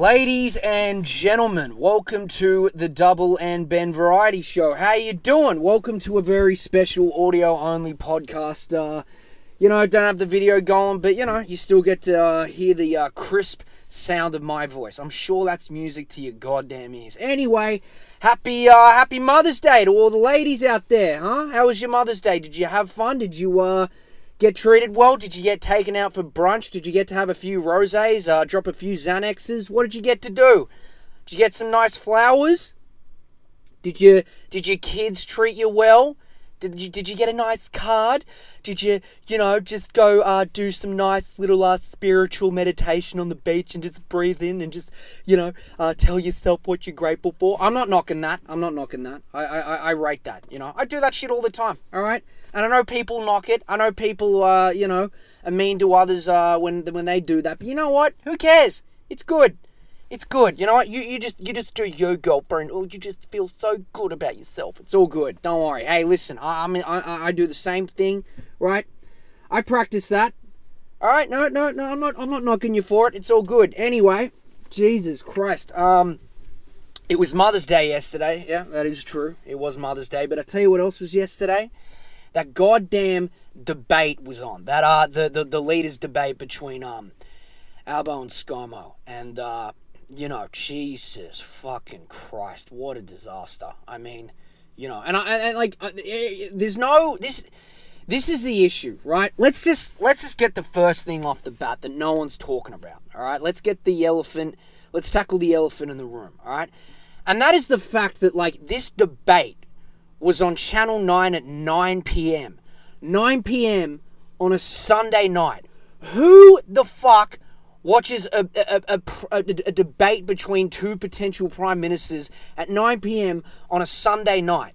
Ladies and gentlemen, welcome to the Double and Ben Variety Show. How you doing? Welcome to a very special audio-only podcast. Uh, you know, don't have the video going, but you know, you still get to uh, hear the uh, crisp sound of my voice. I'm sure that's music to your goddamn ears. Anyway, happy uh, Happy Mother's Day to all the ladies out there, huh? How was your Mother's Day? Did you have fun? Did you uh get treated well? Did you get taken out for brunch? Did you get to have a few rosés, uh, drop a few Xanaxes? What did you get to do? Did you get some nice flowers? Did you did your kids treat you well? Did you did you get a nice card? Did you you know just go uh, do some nice little uh, spiritual meditation on the beach and just breathe in and just you know uh, tell yourself what you're grateful for? I'm not knocking that. I'm not knocking that. I, I I rate that. You know I do that shit all the time. All right. And I know people knock it. I know people uh you know are mean to others uh when when they do that. But you know what? Who cares? It's good. It's good. You know what? You, you just you just do your girlfriend, or you just feel so good about yourself. It's all good. Don't worry. Hey, listen. I I mean I I do the same thing, right? I practice that. All right. No no no. I'm not I'm not knocking you for it. It's all good. Anyway, Jesus Christ. Um, it was Mother's Day yesterday. Yeah, that is true. It was Mother's Day. But I tell you what else was yesterday. That goddamn debate was on. That uh the the, the leaders debate between um. Albo and ScoMo. And, uh, you know, Jesus fucking Christ, what a disaster. I mean, you know, and I and, like, uh, there's no this. This is the issue, right? Let's just let's just get the first thing off the bat that no one's talking about. All right, let's get the elephant. Let's tackle the elephant in the room. All right, and that is the fact that like this debate was on Channel Nine at 9 p.m. 9 p.m. on a Sunday night. Who the fuck watches a, a, a, a, debate between two potential prime ministers at 9 p.m. on a Sunday night.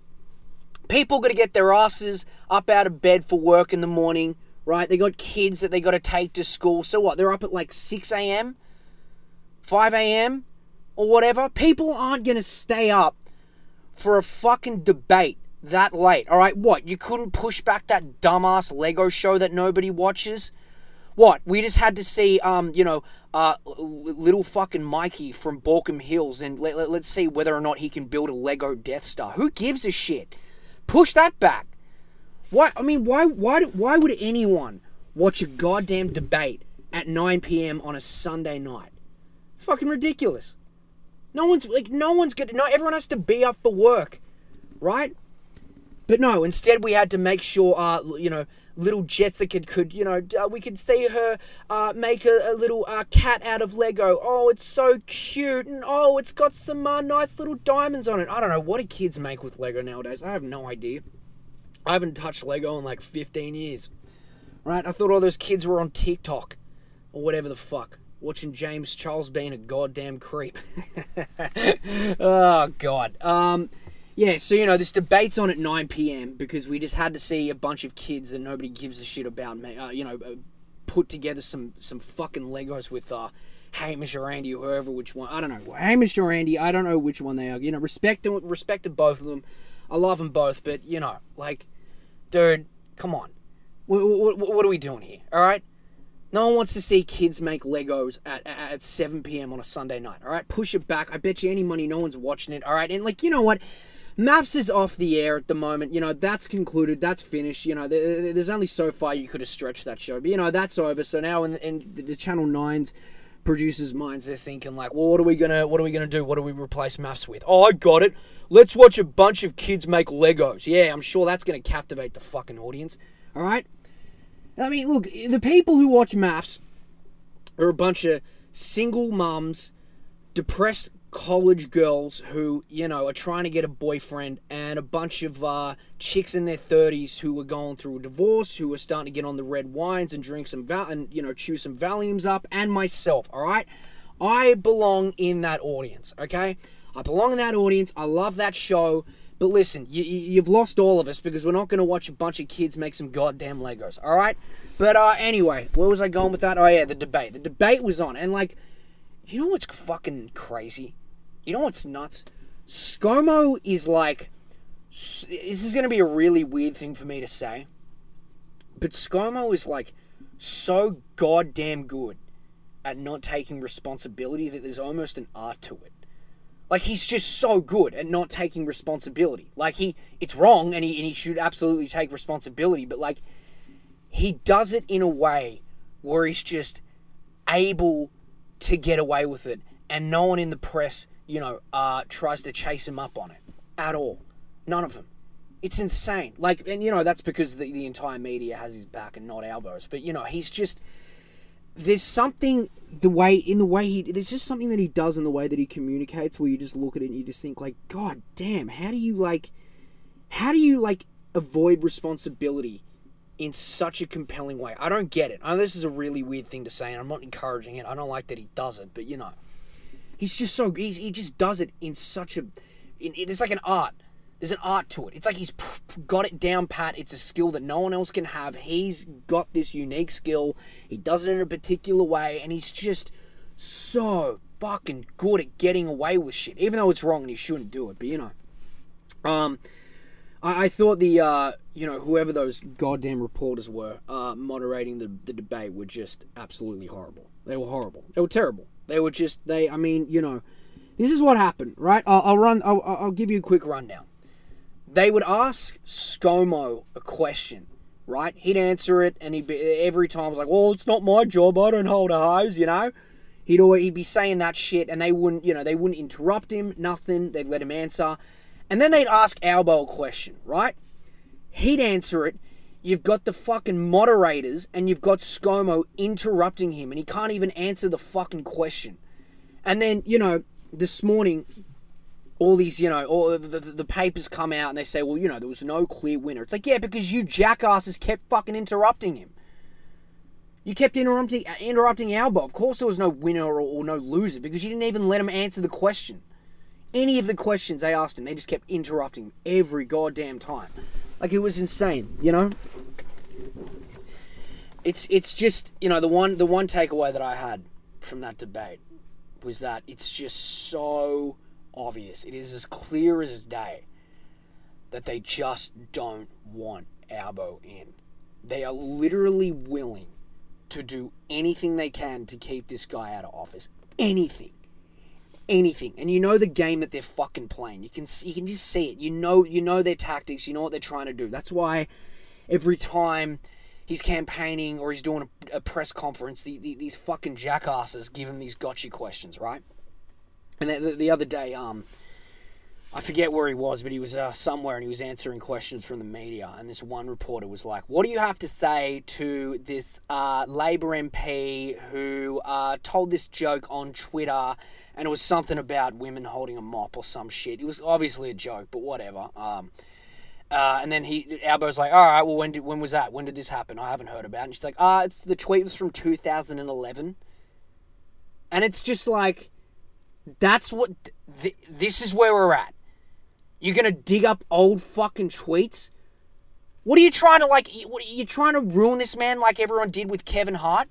People got to get their asses up out of bed for work in the morning, right? They got kids that they got to take to school. So what? They're up at like 6 a.m., 5 a.m., or whatever. People aren't going to stay up for a fucking debate that late. All right, what? You couldn't push back that dumbass Lego show that nobody watches? What? We just had to see, um, you know, uh, little fucking Mikey from Baulkham Hills, and let, let, let's see whether or not he can build a Lego Death Star. Who gives a shit? Push that back. Why? I mean, why? Why? Why would anyone watch a goddamn debate at 9 p.m. on a Sunday night? It's fucking ridiculous. No one's like, no one's gonna. No, everyone has to be up for work, right? But no, instead we had to make sure, uh, you know, little Jessica could, you know, uh, we could see her uh, make a, a little uh, cat out of Lego. Oh, it's so cute, and oh, it's got some uh, nice little diamonds on it. I don't know what do kids make with Lego nowadays. I have no idea. I haven't touched Lego in like 15 years. Right? I thought all those kids were on TikTok or whatever the fuck. Watching James Charles being a goddamn creep. oh god. Um yeah, so you know, this debate's on at 9 p.m. because we just had to see a bunch of kids that nobody gives a shit about, uh, you know, uh, put together some some fucking Legos with uh, Hamish or Andy or whoever, which one I don't know, Hamish or Andy, I don't know which one they are. You know, respect them, respect to both of them. I love them both, but you know, like, dude, come on, what, what, what are we doing here? All right. No one wants to see kids make Legos at, at 7 p.m. on a Sunday night. All right, push it back. I bet you any money no one's watching it. All right, and like you know what, MAFS is off the air at the moment. You know, that's concluded. That's finished. You know, there's only so far you could have stretched that show. But, you know, that's over. So now in, in the Channel 9's producers' minds, they're thinking like, well, what are we gonna, what are we gonna do? What do we replace MAFS with? Oh, I got it. Let's watch a bunch of kids make Legos. Yeah, I'm sure that's gonna captivate the fucking audience. All right. I mean, look, the people who watch MAFS are a bunch of single mums, depressed college girls who, you know, are trying to get a boyfriend and a bunch of uh, chicks in their 30s who are going through a divorce, who are starting to get on the red wines and drink some, val- and, you know, chew some Valiums up, and myself, all right? I belong in that audience, okay? I belong in that audience. I love that show. But listen, you, you've lost all of us because we're not going to watch a bunch of kids make some goddamn Legos, all right? But uh, anyway, where was I going with that? Oh, yeah, the debate. The debate was on. And, like, you know what's fucking crazy? You know what's nuts? ScoMo is like. This is going to be a really weird thing for me to say. But ScoMo is like so goddamn good at not taking responsibility that there's almost an art to it. Like he's just so good at not taking responsibility. Like he, it's wrong, and he and he should absolutely take responsibility. But like, he does it in a way where he's just able to get away with it, and no one in the press, you know, uh, tries to chase him up on it at all. None of them. It's insane. Like, and you know, that's because the, the entire media has his back and not Albo's. But you know, he's just there's something the way in the way he there's just something that he does in the way that he communicates where you just look at it and you just think like god damn how do you like how do you like avoid responsibility in such a compelling way i don't get it i know this is a really weird thing to say and i'm not encouraging it i don't like that he does it but you know he's just so he's, he just does it in such a it's like an art there's an art to it. It's like he's got it down pat. It's a skill that no one else can have. He's got this unique skill. He does it in a particular way, and he's just so fucking good at getting away with shit. Even though it's wrong and he shouldn't do it, but you know. Um, I, I thought the uh, you know whoever those goddamn reporters were uh, moderating the the debate were just absolutely horrible. They were horrible. They were terrible. They were just they. I mean, you know, this is what happened, right? I'll, I'll run. I'll, I'll give you a quick rundown they would ask ScoMo a question, right? He'd answer it, and he'd be every time was like, "Well, it's not my job. I don't hold a hose," you know. He'd always, he'd be saying that shit, and they wouldn't, you know, they wouldn't interrupt him, nothing. They'd let him answer, and then they'd ask Albo a question, right? He'd answer it. You've got the fucking moderators, and you've got ScoMo interrupting him, and he can't even answer the fucking question. And then, you know, this morning all these, you know, all the, the, the, papers come out and they say, well, you know, there was no clear winner. It's like, yeah, because you jackasses kept fucking interrupting him. You kept interrupting uh, interrupting Albo. Of course, there was no winner or, or no loser because you didn't even let him answer the question. Any of the questions they asked him, they just kept interrupting every goddamn time. Like it was insane, you know. It's it's just you know the one the one takeaway that I had from that debate was that it's just so obvious. It is as clear as day that they just don't want Albo in. They are literally willing to do anything they can to keep this guy out of office. Anything. Anything. And you know the game that they're fucking playing. You can you can just see it. You know you know their tactics. You know what they're trying to do. That's why every time he's campaigning or he's doing a, a press conference, the, the, these fucking jackasses give him these gotcha questions, right? And the, the other day, um, I forget where he was, but he was uh, somewhere and he was answering questions from the media. And this one reporter was like, What do you have to say to this uh, Labour MP who uh, told this joke on Twitter? And it was something about women holding a mop or some shit. It was obviously a joke, but whatever. Um, uh, and then he, Albo's like, all right, well, when did when was that? When did this happen? I haven't heard about. it. And she's like, ah, it's the tweet was from 2011. And it's just like, that's what. Th- this is where we're at. You're gonna dig up old fucking tweets. What are you trying to like? What are you trying to ruin this man like everyone did with Kevin Hart?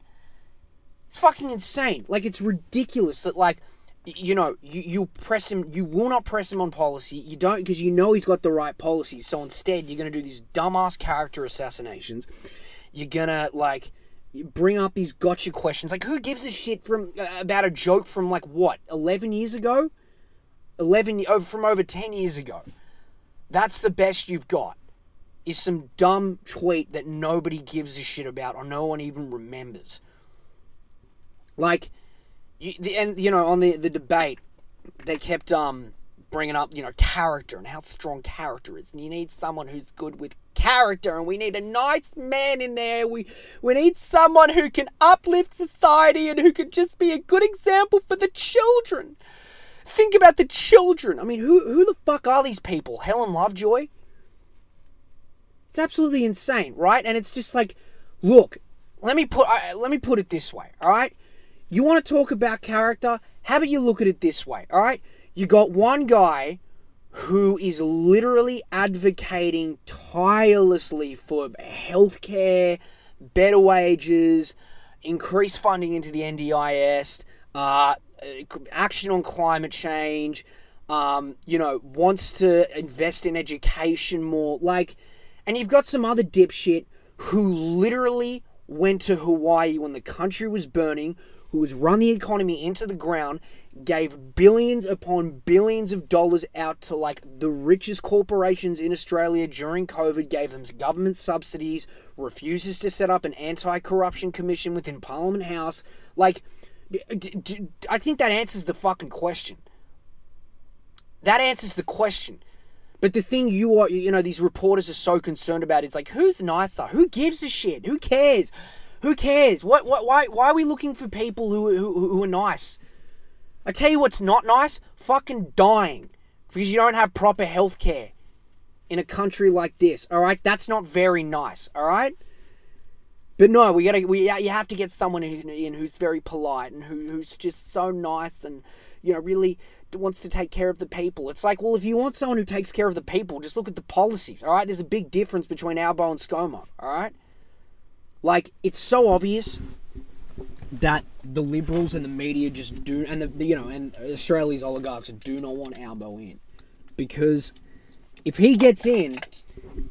It's fucking insane. Like it's ridiculous that like you know you, you press him. You will not press him on policy. You don't because you know he's got the right policy. So instead, you're gonna do these dumbass character assassinations. You're gonna like bring up these gotcha questions. Like, who gives a shit from uh, about a joke from like what eleven years ago? Eleven over from over ten years ago. That's the best you've got. Is some dumb tweet that nobody gives a shit about or no one even remembers. Like, you, the, and you know, on the the debate, they kept um bringing up you know character and how strong character is, and you need someone who's good with character and we need a nice man in there. We we need someone who can uplift society and who can just be a good example for the children. Think about the children. I mean, who who the fuck are these people? Helen Lovejoy? It's absolutely insane, right? And it's just like, look, let me put uh, let me put it this way, all right? You want to talk about character? How about you look at it this way, all right? You got one guy who is literally advocating tirelessly for healthcare, better wages, increased funding into the NDIS, uh, action on climate change, um, you know, wants to invest in education more. Like, and you've got some other dipshit who literally went to Hawaii when the country was burning, who has run the economy into the ground, gave billions upon billions of dollars out to like the richest corporations in Australia during COVID, gave them government subsidies, refuses to set up an anti corruption commission within Parliament House. Like, I think that answers the fucking question. That answers the question. But the thing you are, you know, these reporters are so concerned about is like, who's nicer? Who gives a shit? Who cares? Who cares? What, what, why, why are we looking for people who, who, who are nice? I tell you what's not nice fucking dying because you don't have proper health care in a country like this, all right? That's not very nice, all right? But no, we gotta, we, you have to get someone in who's very polite and who, who's just so nice and, you know, really wants to take care of the people. It's like, well, if you want someone who takes care of the people, just look at the policies, all right? There's a big difference between Albo and ScoMo, all right? Like, it's so obvious that the liberals and the media just do, and the you know, and Australia's oligarchs do not want Albo in, because if he gets in,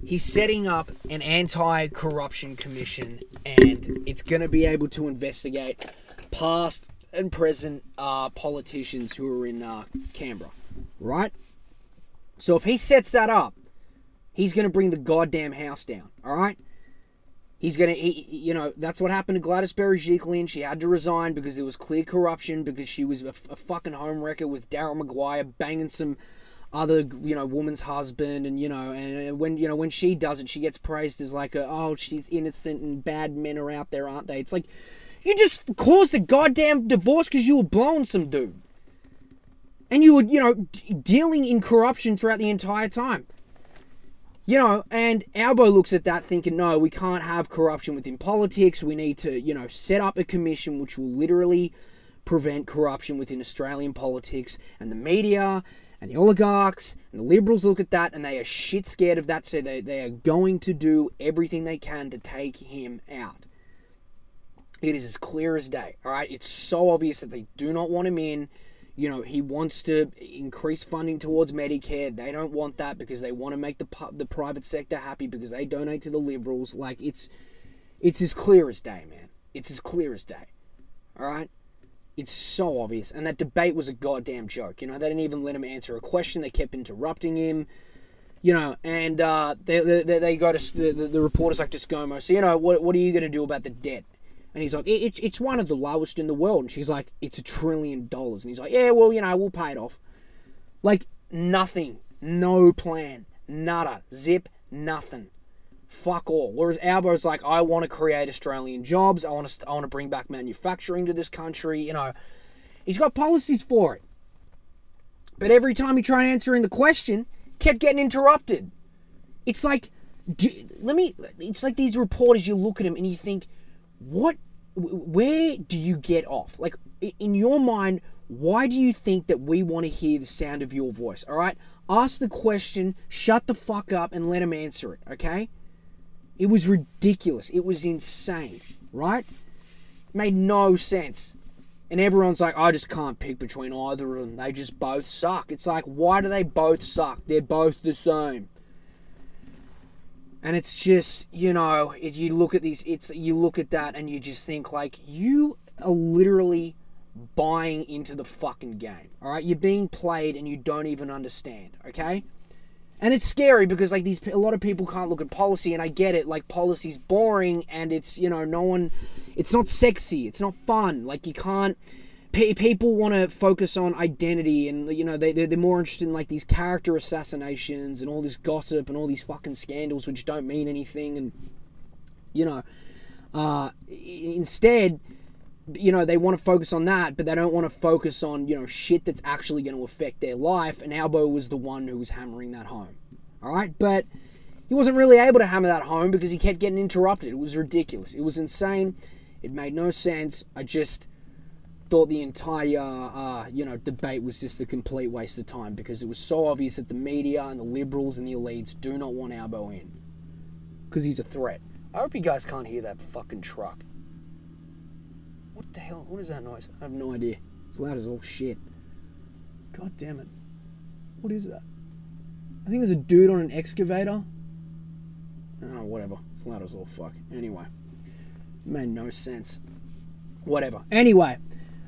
he's setting up an anti-corruption commission, and it's going to be able to investigate past and present uh, politicians who are in uh, Canberra, right? So if he sets that up, he's going to bring the goddamn house down. All right. He's gonna, he, you know, that's what happened to Gladys Berejiklian. She had to resign because there was clear corruption because she was a, a fucking homewrecker with Daryl Maguire banging some other, you know, woman's husband, and you know, and uh, when you know when she does it, she gets praised as like, a, oh, she's innocent and bad men are out there, aren't they? It's like you just caused a goddamn divorce because you were blowing some dude, and you were, you know, d- dealing in corruption throughout the entire time. You know, and Albo looks at that thinking, no, we can't have corruption within politics. We need to, you know, set up a commission which will literally prevent corruption within Australian politics and the media and the oligarchs and the liberals look at that and they are shit scared of that. So they, they are going to do everything they can to take him out. It is as clear as day. All right. It's so obvious that they do not want him in you know, he wants to increase funding towards Medicare. They don't want that because they want to make the the private sector happy because they donate to the liberals. Like it's it's as clear as day, man. It's as clear as day. All right? It's so obvious. And that debate was a goddamn joke. You know, they didn't even let him answer a question. They kept interrupting him. You know, and uh, they, they, they go to the, the, the reporters like to ScoMo. So, you know, what, what are you going to do about the debt? And he's like, it's it's one of the lowest in the world. And she's like, it's a trillion dollars. And he's like, yeah, well, you know, we'll pay it off. Like nothing, no plan, nada, zip, nothing, fuck all. Whereas Albo's like, I want to create Australian jobs. I want to I want to bring back manufacturing to this country. You know, he's got policies for it. But every time he tried answering the question, kept getting interrupted. It's like, do, let me. It's like these reporters. You look at him and you think what where do you get off like in your mind why do you think that we want to hear the sound of your voice all right ask the question shut the fuck up and let him answer it okay it was ridiculous. It was insane right? Made no sense. And everyone's like i just can't pick between either of them. They just both suck. It's like why do they both suck? They're both the same. And it's just you know if you look at these it's you look at that and you just think like you are literally buying into the fucking game all right? You're being played and you don't even understand okay and it's scary because like these a lot of people can't look at policy and i get it. Like policy's boring and it's you know no one it's not sexy. It's not fun. Like you can't people want to focus on identity and you know they, they're, they're more interested in like these character assassinations and all this gossip and all these fucking scandals which don't mean anything and you know uh, instead you know they want to focus on that but they don't want to focus on you know shit that's actually going to affect their life and albo was the one who was hammering that home. All right but he wasn't really able to hammer that home because he kept getting interrupted. It was ridiculous. It was insane. It made no sense. I just thought the entire uh, you know debate was just a complete waste of time because it was so obvious that the media and the liberals and the elites do not want Albo in because he's a threat. I hope you guys can't hear that fucking truck. What the hell? What is that noise? I have no idea. It's loud as all shit. God damn it! What is that? I think there's a dude on an excavator. Oh, whatever. It's loud as all fuck. Anyway, made no sense. Whatever. Anyway.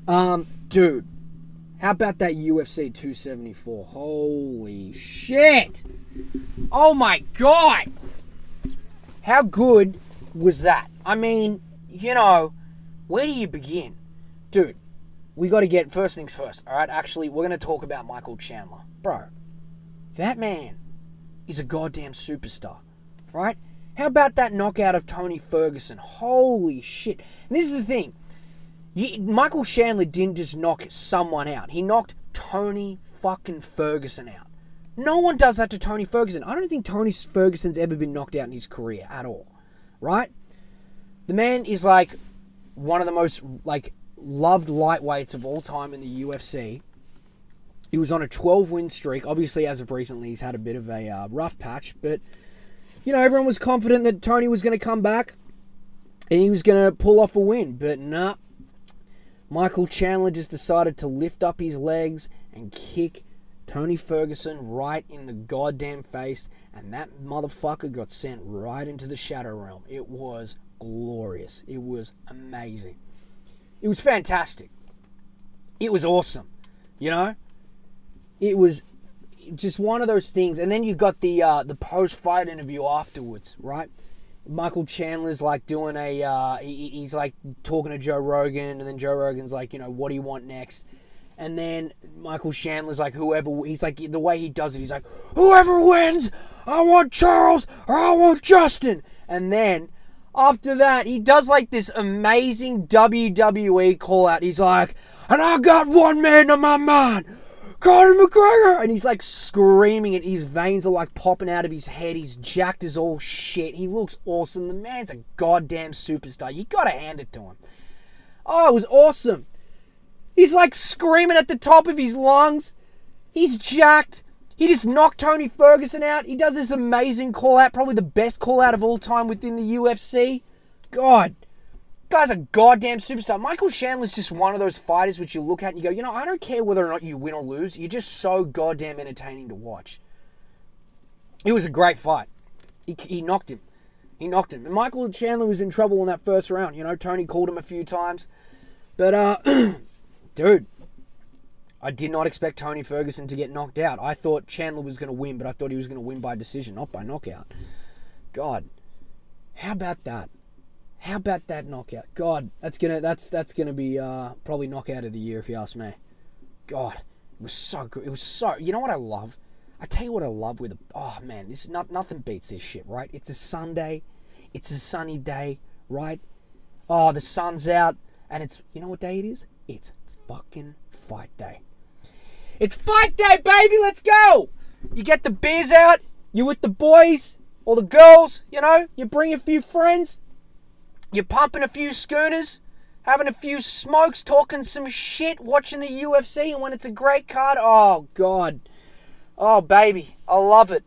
Um, dude, how about that UFC 274? Holy shit! Oh my god! How good was that? I mean, you know, where do you begin? Dude, we got to get first things first, all right? Actually, we're going to talk about Michael Chandler. Bro, that man is a goddamn superstar, right? How about that knockout of Tony Ferguson? Holy shit. And this is the thing. You, Michael Chandler didn't just knock someone out. He knocked Tony fucking Ferguson out. No one does that to Tony Ferguson. I don't think Tony Ferguson's ever been knocked out in his career at all. Right? The man is like one of the most like loved lightweights of all time in the UFC. He was on a 12 win streak. Obviously, as of recently, he's had a bit of a uh, rough patch, but you know, everyone was confident that Tony was going to come back and he was going to pull off a win, but nah. Michael Chandler just decided to lift up his legs and kick Tony Ferguson right in the goddamn face, and that motherfucker got sent right into the shadow realm. It was glorious. It was amazing. It was fantastic. It was awesome. You know? It was just one of those things. And then you got the uh, the post fight interview afterwards, right? Michael Chandler's like doing a, uh, he, he's like talking to Joe Rogan, and then Joe Rogan's like, you know, what do you want next? And then Michael Chandler's like, whoever, he's like, the way he does it, he's like, whoever wins, I want Charles or I want Justin. And then after that, he does like this amazing WWE call out. He's like, and I got one man on my mind. Conor McGregor! And he's like screaming, and his veins are like popping out of his head. He's jacked as all shit. He looks awesome. The man's a goddamn superstar. You gotta hand it to him. Oh, it was awesome. He's like screaming at the top of his lungs. He's jacked. He just knocked Tony Ferguson out. He does this amazing call out, probably the best call out of all time within the UFC. God, guy's a goddamn superstar. Michael Chandler's just one of those fighters which you look at and you go, you know, I don't care whether or not you win or lose. You're just so goddamn entertaining to watch. It was a great fight. He, he knocked him. He knocked him. And Michael Chandler was in trouble in that first round. You know, Tony called him a few times. But, uh, dude, I did not expect Tony Ferguson to get knocked out. I thought Chandler was going to win, but I thought he was going to win by decision, not by knockout. God, how about that? How about that knockout? God, that's gonna that's that's gonna be uh, probably knockout of the year if you ask me. God, it was so good. It was so. You know what I love? I tell you what I love with. Oh man, this is not nothing beats this shit, right? It's a Sunday, it's a sunny day, right? Oh, the sun's out, and it's you know what day it is? It's fucking fight day. It's fight day, baby. Let's go. You get the beers out. You're with the boys or the girls. You know, you bring a few friends. You're pumping a few schooners, having a few smokes, talking some shit, watching the UFC, and when it's a great card, oh god, oh baby, I love it.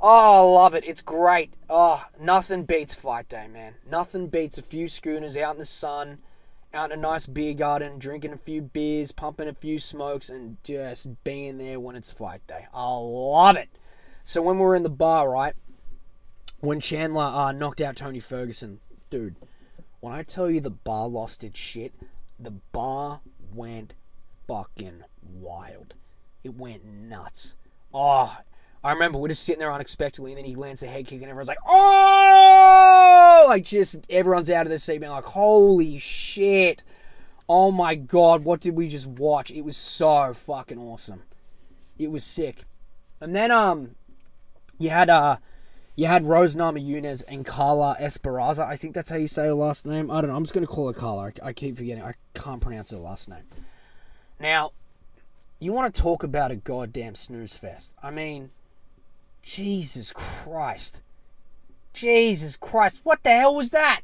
Oh, I love it. It's great. Oh, nothing beats fight day, man. Nothing beats a few schooners out in the sun out in a nice beer garden, drinking a few beers, pumping a few smokes, and just being there when it's fight day. I love it. So when we were in the bar, right, when Chandler uh, knocked out Tony Ferguson, dude, when I tell you the bar lost its shit, the bar went fucking wild. It went nuts. Oh, I remember we're just sitting there unexpectedly, and then he lands a head kick, and everyone's like, "Oh!" Like just everyone's out of their seat, being like, "Holy shit! Oh my god, what did we just watch? It was so fucking awesome. It was sick." And then um, you had uh, you had Rose Namajunas and Carla Esparza. I think that's how you say her last name. I don't know. I'm just gonna call her Carla. I, I keep forgetting. I can't pronounce her last name. Now, you want to talk about a goddamn snooze fest? I mean Jesus Christ. Jesus Christ. What the hell was that?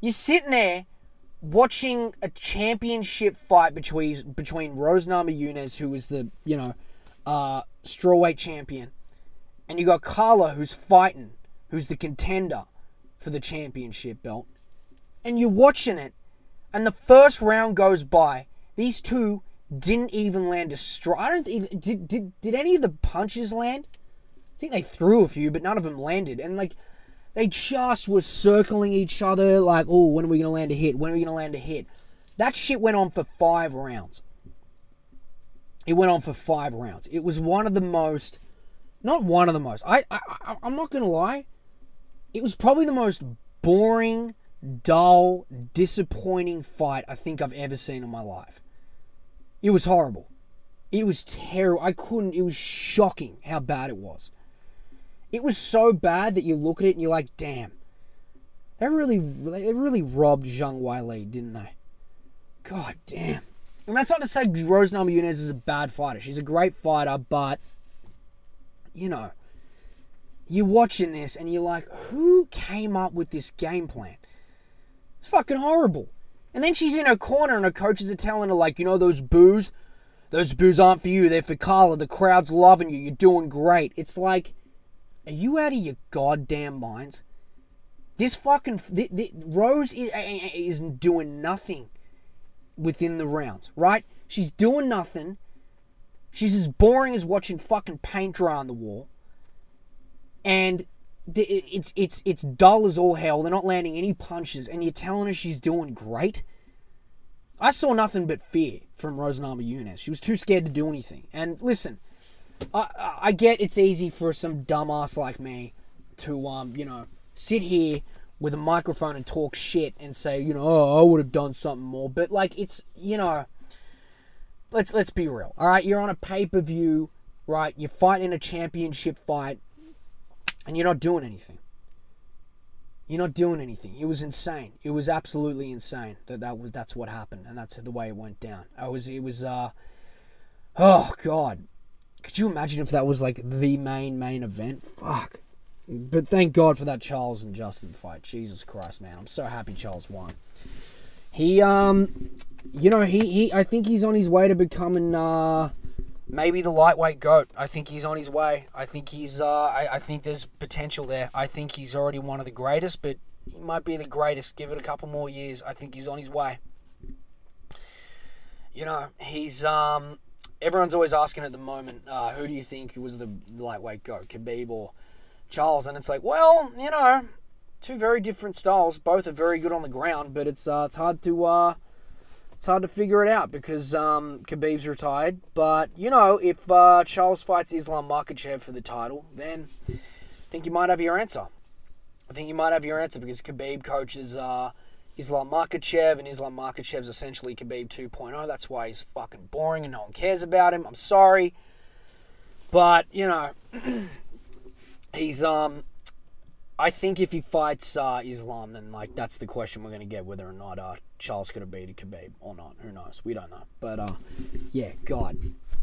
You're sitting there watching a championship fight between between Rose Namajunas, who was the, you know, uh, strawweight champion, and you got Carla, who's fighting, who's the contender for the championship belt. And you're watching it, and the first round goes by. These two didn't even land a strike. I don't even did, did did any of the punches land? Think they threw a few, but none of them landed. And like, they just were circling each other, like, oh, when are we going to land a hit? When are we going to land a hit? That shit went on for five rounds. It went on for five rounds. It was one of the most, not one of the most. I, I, I I'm not gonna lie. It was probably the most boring, dull, disappointing fight I think I've ever seen in my life. It was horrible. It was terrible. I couldn't. It was shocking how bad it was. It was so bad that you look at it and you're like, damn. They really, they really robbed Zhang Weili, didn't they? God damn. And that's not to say Rose Namajunas is a bad fighter. She's a great fighter, but you know, you're watching this and you're like, who came up with this game plan? It's fucking horrible. And then she's in her corner and her coaches are telling her, like, you know, those boos, those boos aren't for you. They're for Carla. The crowd's loving you. You're doing great. It's like, are you out of your goddamn minds? This fucking Rose is, is doing nothing within the rounds, right? She's doing nothing. She's as boring as watching fucking paint dry on the wall. And it's it's it's dull as all hell. They're not landing any punches, and you're telling her she's doing great. I saw nothing but fear from Rose Namajunas. She was too scared to do anything. And listen, I, I get it's easy for some dumbass like me to um you know sit here with a microphone and talk shit and say you know oh, I would have done something more, but like it's you know let's let's be real. All right, you're on a pay per view, right? You're fighting a championship fight, and you're not doing anything. You're not doing anything. It was insane. It was absolutely insane that that was that's what happened, and that's the way it went down. I was it was uh oh god could you imagine if that was like the main main event? Fuck. But thank God for that Charles and Justin fight. Jesus Christ, man. I'm so happy Charles won. He um you know, he, he I think he's on his way to becoming uh maybe the lightweight goat. I think he's on his way. I think he's uh I, I think there's potential there. I think he's already one of the greatest, but he might be the greatest. Give it a couple more years. I think he's on his way. You know, he's um everyone's always asking at the moment, uh, who do you think was the lightweight goat, Khabib or Charles? And it's like, well, you know, two very different styles. Both are very good on the ground, but it's uh, it's hard to uh, it's hard to figure it out because um, Khabib's retired. But you know, if uh, Charles fights Islam Makhachev for the title, then I think you might have your answer. I think you might have your answer because Khabib coaches. Islam Makhachev, and Islam Makhachev's essentially Khabib 2.0. That's why he's fucking boring and no one cares about him. I'm sorry. But, you know, he's, um, I think if he fights uh, Islam, then, like, that's the question we're going to get whether or not uh, Charles could have beaten Khabib or not. Who knows? We don't know. But, uh, yeah, God.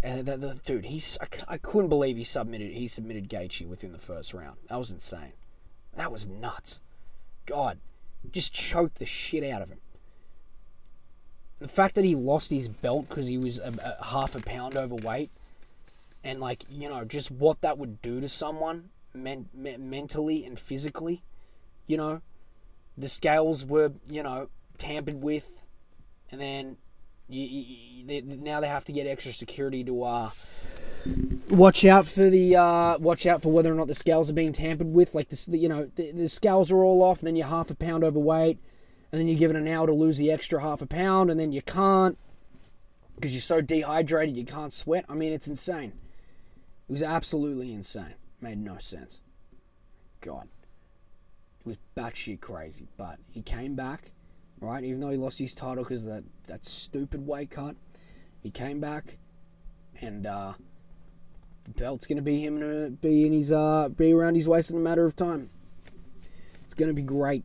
Uh, the, the, dude, he's, I, I couldn't believe he submitted, he submitted Gaethje within the first round. That was insane. That was nuts. God just choked the shit out of him. The fact that he lost his belt because he was a, a half a pound overweight, and like you know, just what that would do to someone men- me- mentally and physically, you know, the scales were you know tampered with, and then you, you, they, now they have to get extra security to uh watch out for the uh, watch out for whether or not the scales are being tampered with. Like this, you know, the, the scales are all off, and then you're half a pound overweight, and then you're given an hour to lose the extra half a pound, and then you can't because you're so dehydrated you can't sweat. I mean, it's insane. It was absolutely insane. Made no sense. God, it was batshit crazy. But he came back, right? Even though he lost his title because that that stupid weight cut, he came back, and. uh belt's gonna be him uh, be in his uh be around his waist in a matter of time. It's gonna be great.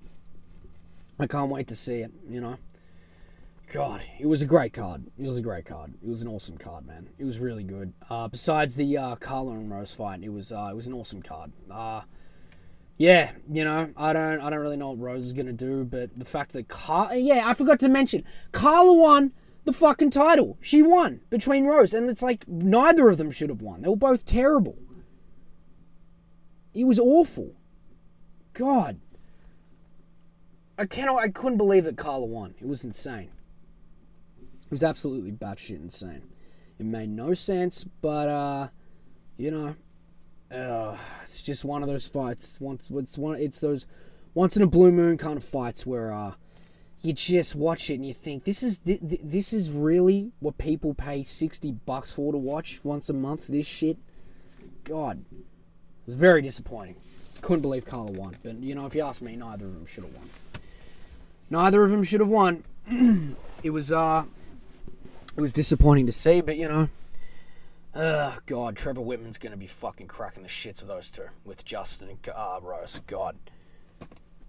I can't wait to see it. You know. God, it was a great card. It was a great card. It was an awesome card, man. It was really good. Uh, besides the uh, Carla and Rose fight, it was uh, it was an awesome card. Uh, yeah, you know, I don't I don't really know what Rose is gonna do, but the fact that Carla, yeah, I forgot to mention, Carla won the fucking title. She won between Rose, and it's like neither of them should have won. They were both terrible. It was awful. God. I cannot I couldn't believe that Carla won. It was insane. It was absolutely batshit insane. It made no sense, but uh you know, uh, it's just one of those fights. Once it's one it's those once in a blue moon kind of fights where uh you just watch it and you think this is th- th- this is really what people pay 60 bucks for to watch once a month this shit? God it was very disappointing. Couldn't believe Carla won but you know if you ask me neither of them should have won. Neither of them should have won. It was uh it was disappointing to see but you know uh, God, Trevor Wittman's gonna be fucking cracking the shits with those two, with Justin and uh, Rose. God,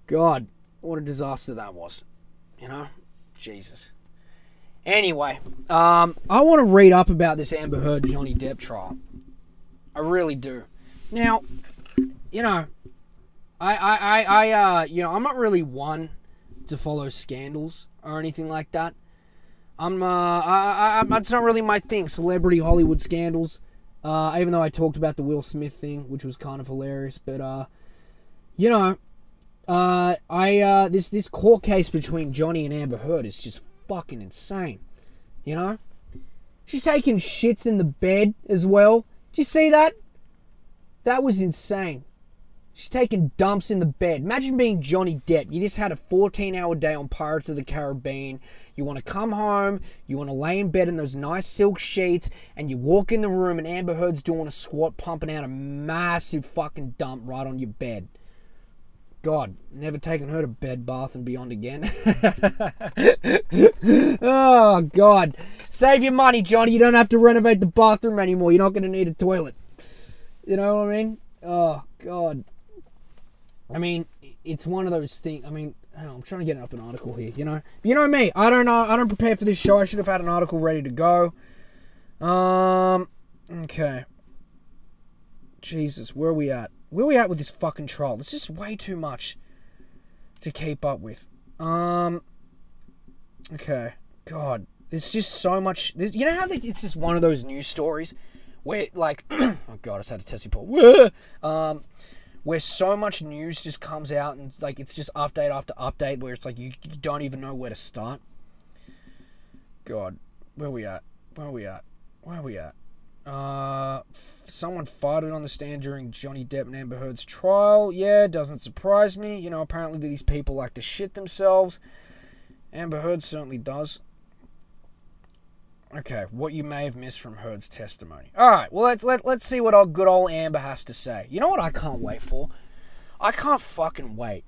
God, what a disaster that was. You know, Jesus. Anyway, um, I want to read up about this Amber Heard Johnny Depp trial. I really do. Now, you know, I, I, I, I, uh, you know, I'm not really one to follow scandals or anything like that. I'm, uh, I, I, that's not really my thing. Celebrity Hollywood scandals. Uh, even though I talked about the Will Smith thing, which was kind of hilarious, but uh, you know, uh, I uh, this this court case between Johnny and Amber Heard is just fucking insane. You know, she's taking shits in the bed as well. Did you see that? That was insane. She's taking dumps in the bed. Imagine being Johnny Depp. You just had a 14 hour day on Pirates of the Caribbean. You want to come home, you want to lay in bed in those nice silk sheets, and you walk in the room and Amber Heard's doing a squat, pumping out a massive fucking dump right on your bed. God, never taken her to bed, bath, and beyond again. oh, God. Save your money, Johnny. You don't have to renovate the bathroom anymore. You're not going to need a toilet. You know what I mean? Oh, God. I mean, it's one of those things. I mean, I'm trying to get up an article here. You know, you know me. I don't know. I don't prepare for this show. I should have had an article ready to go. Um. Okay. Jesus, where are we at? Where we at with this fucking trial? It's just way too much to keep up with. Um. Okay. God, there's just so much. You know how it's just one of those news stories where, like, oh god, I just had a testy pull. um, where so much news just comes out and like it's just update after update where it's like you, you don't even know where to start. God, where we at? Where we at? Where are we at? Uh, someone farted on the stand during Johnny Depp and Amber Heard's trial. Yeah, doesn't surprise me. You know, apparently these people like to shit themselves. Amber Heard certainly does. Okay, what you may have missed from Heard's testimony. All right, well let's let, let's see what old good old Amber has to say. You know what I can't wait for? I can't fucking wait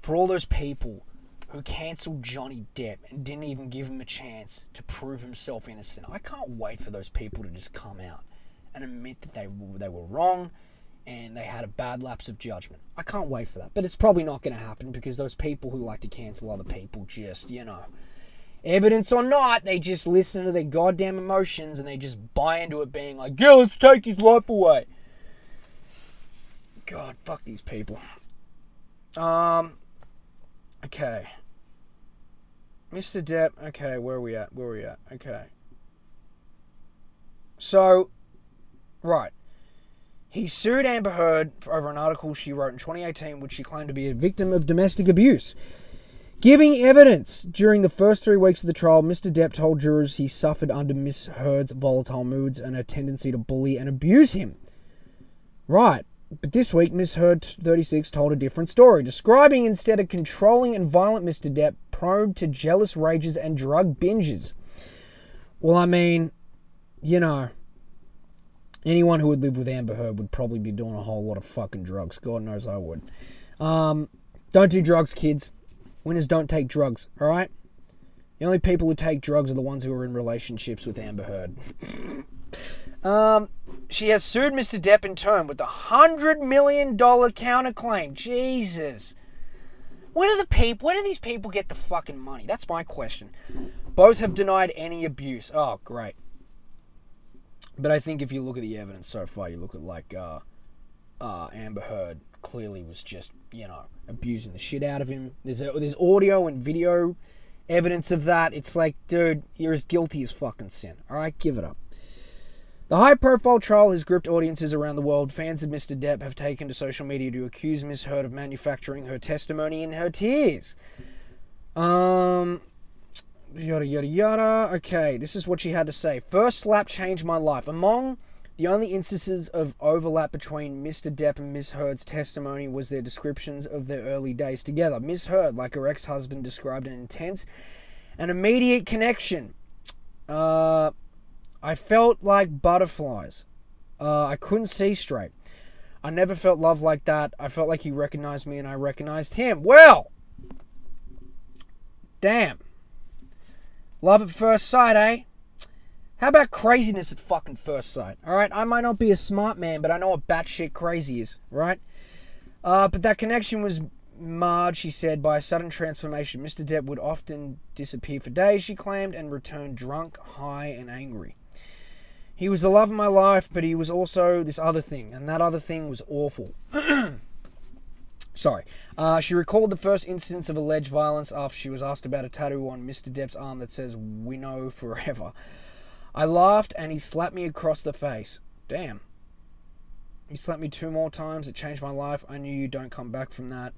for all those people who cancelled Johnny Depp and didn't even give him a chance to prove himself innocent. I can't wait for those people to just come out and admit that they they were wrong and they had a bad lapse of judgment. I can't wait for that. But it's probably not going to happen because those people who like to cancel other people just, you know, evidence or not, they just listen to their goddamn emotions and they just buy into it being like, yeah, let's take his life away. God, fuck these people. Um, okay. Mr. Depp, okay, where are we at? Where are we at? Okay. So, right. He sued Amber Heard over an article she wrote in 2018, which she claimed to be a victim of domestic abuse. Giving evidence during the first three weeks of the trial, Mr. Depp told jurors he suffered under Miss Heard's volatile moods and a tendency to bully and abuse him. Right. But this week, Miss Heard 36 told a different story, describing instead a controlling and violent Mr. Depp prone to jealous rages and drug binges. Well, I mean, you know, anyone who would live with Amber Heard would probably be doing a whole lot of fucking drugs. God knows I would. Um, don't do drugs, kids. Winners don't take drugs, alright? The only people who take drugs are the ones who are in relationships with Amber Heard. um, she has sued Mr. Depp in turn with a hundred million dollar counterclaim. Jesus. Where do the people where do these people get the fucking money? That's my question. Both have denied any abuse. Oh, great. But I think if you look at the evidence so far, you look at like uh, uh, Amber Heard clearly was just, you know, abusing the shit out of him. There's a, there's audio and video evidence of that. It's like, dude, you're as guilty as fucking sin. All right, give it up. The high profile trial has gripped audiences around the world. Fans of Mr. Depp have taken to social media to accuse Miss Heard of manufacturing her testimony in her tears. Um, yada yada yada. Okay, this is what she had to say. First slap changed my life. Among The only instances of overlap between Mr. Depp and Miss Heard's testimony was their descriptions of their early days together. Miss Heard, like her ex husband, described an intense and immediate connection. Uh, I felt like butterflies. Uh, I couldn't see straight. I never felt love like that. I felt like he recognized me and I recognized him. Well, damn. Love at first sight, eh? How about craziness at fucking first sight? All right, I might not be a smart man, but I know what batshit crazy is, right? Uh, but that connection was marred, she said, by a sudden transformation. Mr. Depp would often disappear for days, she claimed, and return drunk, high, and angry. He was the love of my life, but he was also this other thing, and that other thing was awful. Sorry. Uh, she recalled the first instance of alleged violence after she was asked about a tattoo on Mr. Depp's arm that says, Wino forever. I laughed and he slapped me across the face. Damn. He slapped me two more times. It changed my life. I knew you don't come back from that.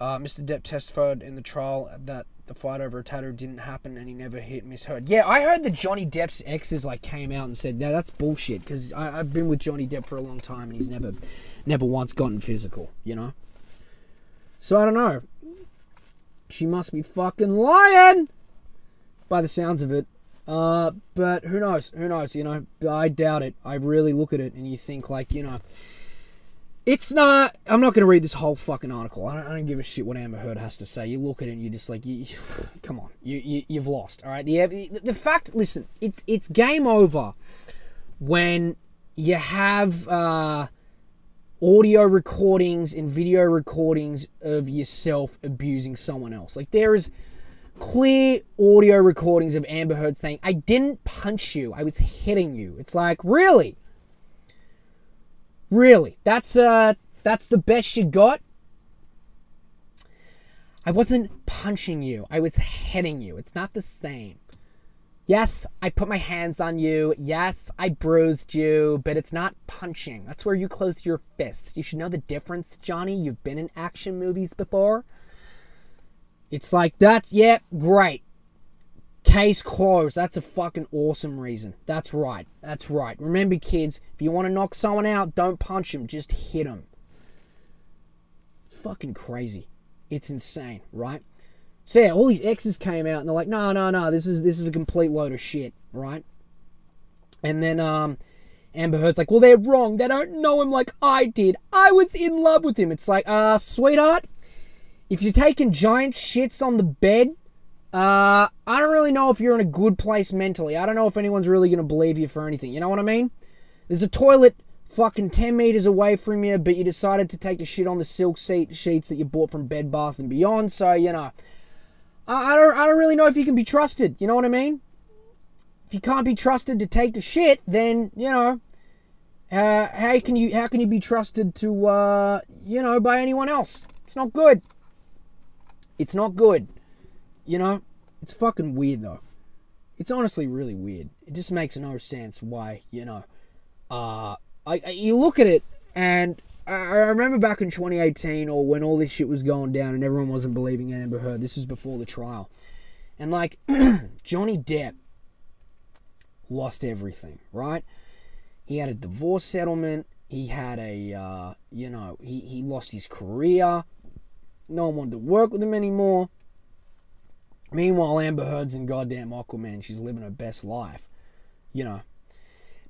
Uh, Mr. Depp testified in the trial that the fight over a tattoo didn't happen and he never hit Miss Heard. Yeah, I heard that Johnny Depp's exes like came out and said, "No, that's bullshit." Because I've been with Johnny Depp for a long time and he's never, never once gotten physical. You know. So I don't know. She must be fucking lying. By the sounds of it. Uh, but who knows? Who knows? You know, I doubt it. I really look at it and you think like, you know, it's not. I'm not going to read this whole fucking article. I don't, I don't, give a shit what Amber Heard has to say. You look at it and you're just like, you, come on, you, you have lost. All right. The, the the fact, listen, it's it's game over when you have uh, audio recordings and video recordings of yourself abusing someone else. Like there is clear audio recordings of Amber Heard saying, I didn't punch you, I was hitting you. It's like, really? Really? That's uh that's the best you got? I wasn't punching you, I was hitting you. It's not the same. Yes, I put my hands on you. Yes, I bruised you, but it's not punching. That's where you close your fists. You should know the difference, Johnny. You've been in action movies before. It's like, that's, yeah, great. Case closed. That's a fucking awesome reason. That's right. That's right. Remember, kids, if you want to knock someone out, don't punch him, just hit him. It's fucking crazy. It's insane, right? So yeah, all these exes came out and they're like, no, no, no, this is this is a complete load of shit, right? And then um Amber Heard's like, well, they're wrong. They don't know him like I did. I was in love with him. It's like, uh, sweetheart, if you're taking giant shits on the bed, uh, I don't really know if you're in a good place mentally. I don't know if anyone's really going to believe you for anything. You know what I mean? There's a toilet fucking 10 meters away from you, but you decided to take the shit on the silk seat sheets that you bought from Bed Bath and Beyond. So, you know, I, I, don't, I don't really know if you can be trusted. You know what I mean? If you can't be trusted to take the shit, then, you know, uh, how can you how can you be trusted to uh, you know by anyone else? It's not good. It's not good. You know, it's fucking weird though. It's honestly really weird. It just makes no sense why, you know. Uh, I, I you look at it and I, remember back in 2018 or when all this shit was going down and everyone wasn't believing Amber Heard. This is before the trial. And like Johnny Depp lost everything, right? He had a divorce settlement. He had a, uh, you know, he, he lost his career. No one wanted to work with him anymore. Meanwhile, Amber Heard's in goddamn Aquaman. She's living her best life. You know,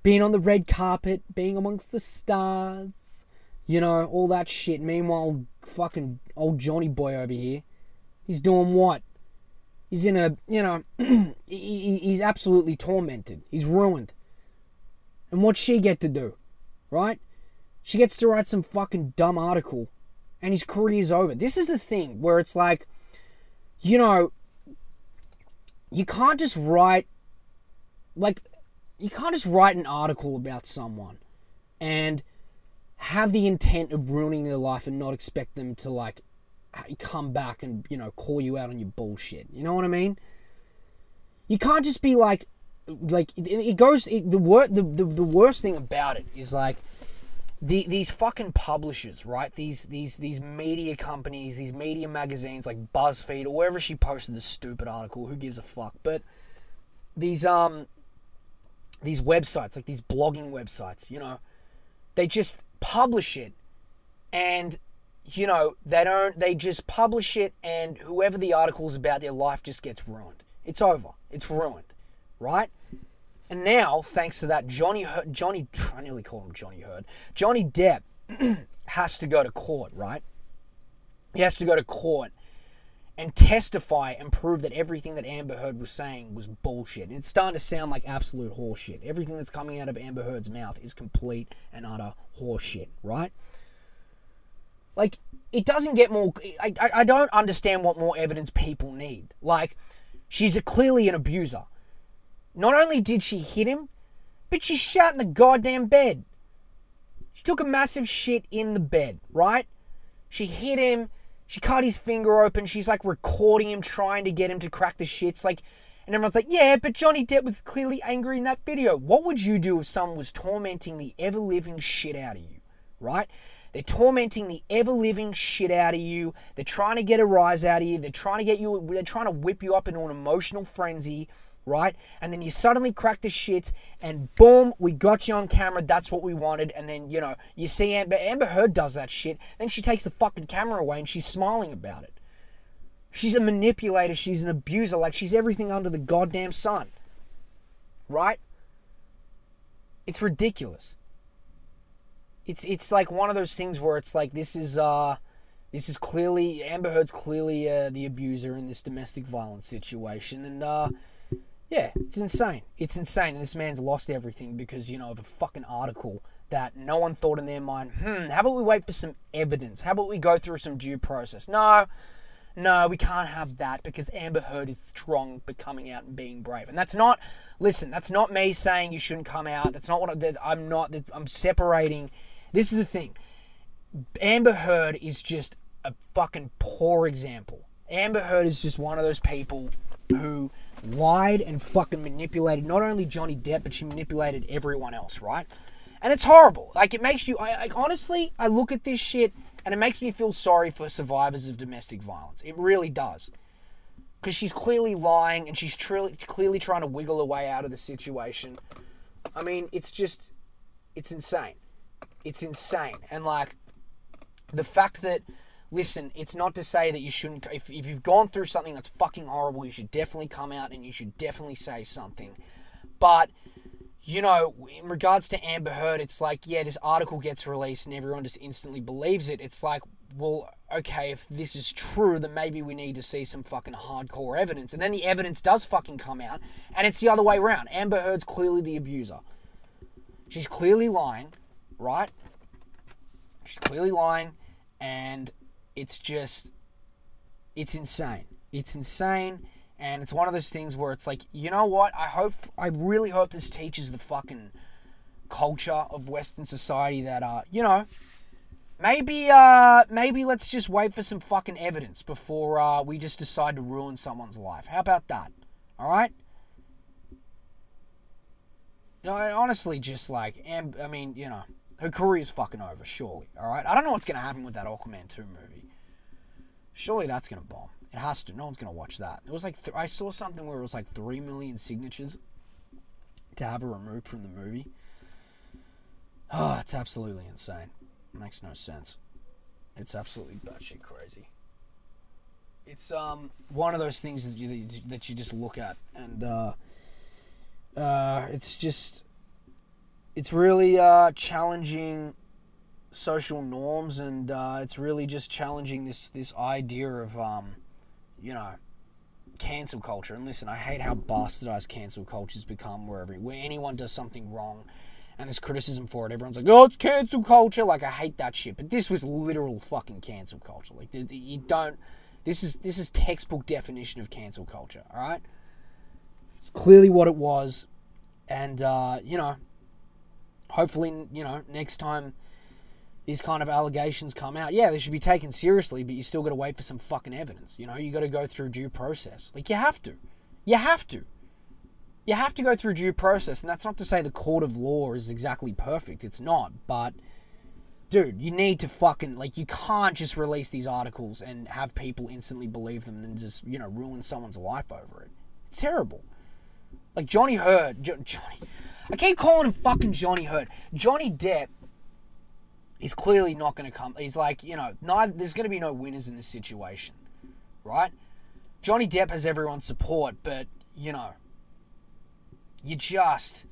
being on the red carpet, being amongst the stars, you know, all that shit. Meanwhile, fucking old Johnny boy over here, he's doing what? He's in a, you know, he, he's absolutely tormented. He's ruined. And what's she get to do? Right? She gets to write some fucking dumb article and his career's over. This is the thing where it's like, you know, you can't just write, like, you can't just write an article about someone and have the intent of ruining their life and not expect them to, like, come back and, you know, call you out on your bullshit. You know what I mean? You can't just be like, like, it goes, it, the, wor- the, the, the worst thing about it is, like, the, these fucking publishers, right? These these these media companies, these media magazines like BuzzFeed or wherever she posted this stupid article. Who gives a fuck? But these um these websites, like these blogging websites, you know, they just publish it and you know, they don't they just publish it and whoever the article's about their life just gets ruined. It's over. It's ruined. Right? And now, thanks to that, Johnny Johnny I nearly called him Johnny Heard. Johnny Depp has to go to court, right? He has to go to court and testify and prove that everything that Amber Heard was saying was bullshit. It's starting to sound like absolute horseshit. Everything that's coming out of Amber Heard's mouth is complete and utter horseshit, right? Like, it doesn't get more. I, I, I don't understand what more evidence people need. Like, she's clearly an abuser. Not only did she hit him, but she shot in the goddamn bed. She took a massive shit in the bed, right? She hit him she cut his finger open. She's like recording him, trying to get him to crack the shits. Like, and everyone's like, yeah, but Johnny Depp was clearly angry in that video. What would you do if someone was tormenting the ever living shit out of you, right? They're tormenting the ever living shit out of you. They're trying to get a rise out of you. They're trying to get you, they're trying to whip you up into an emotional frenzy right? And then you suddenly crack the shit, and boom, we got you on camera. That's what we wanted. And then you know you see Amber Amber Heard does that shit. Then she takes the fucking camera away and she's smiling about it. She's a manipulator. She's an abuser. Like she's everything under the goddamn sun, right? It's ridiculous. It's it's like one of those things where it's like this is uh this is clearly Amber Heard's clearly uh, the abuser in this domestic violence situation, and uh, yeah, it's insane. It's insane. And this man's lost everything because, you know, of a fucking article that no one thought in their mind, hmm, how about we wait for some evidence? How about we go through some due process? No, no, we can't have that because Amber Heard is strong but coming out and being brave. And that's not, listen, that's not me saying you shouldn't come out. That's not what I, I'm not, I'm separating. This is the thing. Amber Heard is just a fucking poor example. Amber Heard is just one of those people who lied and fucking manipulated not only Johnny Depp, but she manipulated everyone else, right? And it's horrible. Like, it makes you, I, like, honestly, I look at this shit and it makes me feel sorry for survivors of domestic violence. It really does. Because she's clearly lying and she's truly, clearly trying to wiggle her way out of the situation. I mean, it's just, it's insane. It's insane. And, like, the fact that listen, it's not to say that you shouldn't. If, if you've gone through something that's fucking horrible, you should definitely come out and you should definitely say something. But, you know, in regards to Amber Heard, it's like, yeah, this article gets released and everyone just instantly believes it. It's like, well, okay, if this is true, then maybe we need to see some fucking hardcore evidence. And then the evidence does fucking come out, and it's the other way around. Amber Heard's clearly the abuser. She's clearly lying, right? She's clearly lying, and it's just it's insane. It's insane and it's one of those things where it's like, you know what? I hope I really hope this teaches the fucking culture of western society that uh, you know, maybe uh maybe let's just wait for some fucking evidence before uh we just decide to ruin someone's life. How about that? All right? Know, honestly, just like, and I mean, you know, her career's fucking over, surely. All right, I don't know what's gonna happen with that Aquaman two movie. Surely that's going to bomb. It has to. No one's going to watch that. It was like, th- I saw something where it was like 3 million signatures to have her removed from the movie. Oh, it's absolutely insane. It makes no sense. It's absolutely batshit crazy. It's um one of those things that you that you just look at and uh, uh, it's just it's really uh, challenging social norms, and uh, it's really just challenging this this idea of um, you know cancel culture. And listen, I hate how bastardized cancel culture's become wherever where anyone does something wrong and there's criticism for it. Everyone's like, "Oh, it's cancel culture." Like I hate that shit. But this was literal fucking cancel culture. Like you don't. This is this is textbook definition of cancel culture. All right. It's clearly what it was, and uh, you know, hopefully, you know, next time these kind of allegations come out, yeah, they should be taken seriously, but you still got to wait for some fucking evidence. You know, you got to go through due process. Like, you have to. You have to. You have to go through due process, and that's not to say the court of law is exactly perfect. It's not, but dude, you need to fucking like you can't just release these articles and have people instantly believe them and just you know ruin someone's life over it. It's terrible. Like Johnny Heard, jo- Johnny, I keep calling him fucking Johnny Hurt. Johnny Depp is clearly not going to come. He's like, you know, neither, there's going to be no winners in this situation, right? Johnny Depp has everyone's support, but, you know, you just.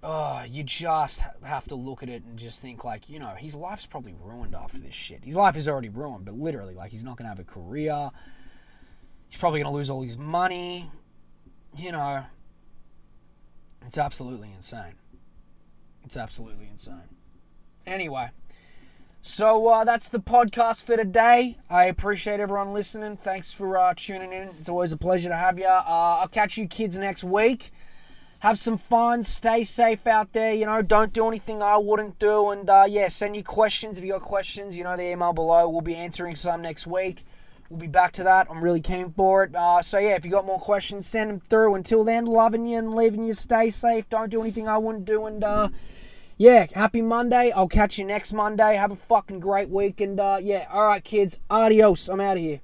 Oh, you just have to look at it and just think like, you know, his life's probably ruined after this shit. His life is already ruined, but literally, like, he's not going to have a career. He's probably going to lose all his money. You know, it's absolutely insane. It's absolutely insane. Anyway, so uh, that's the podcast for today. I appreciate everyone listening. Thanks for uh, tuning in. It's always a pleasure to have you. Uh, I'll catch you kids next week. Have some fun. Stay safe out there. You know, don't do anything I wouldn't do. And uh, yeah, send your questions if you got questions. You know, the email below. We'll be answering some next week. We'll be back to that. I'm really keen for it. Uh, so yeah, if you got more questions, send them through. Until then, loving you and leaving you. Stay safe. Don't do anything I wouldn't do. And uh, yeah, happy Monday. I'll catch you next Monday. Have a fucking great week. And uh, yeah, all right, kids. Adios. I'm out of here.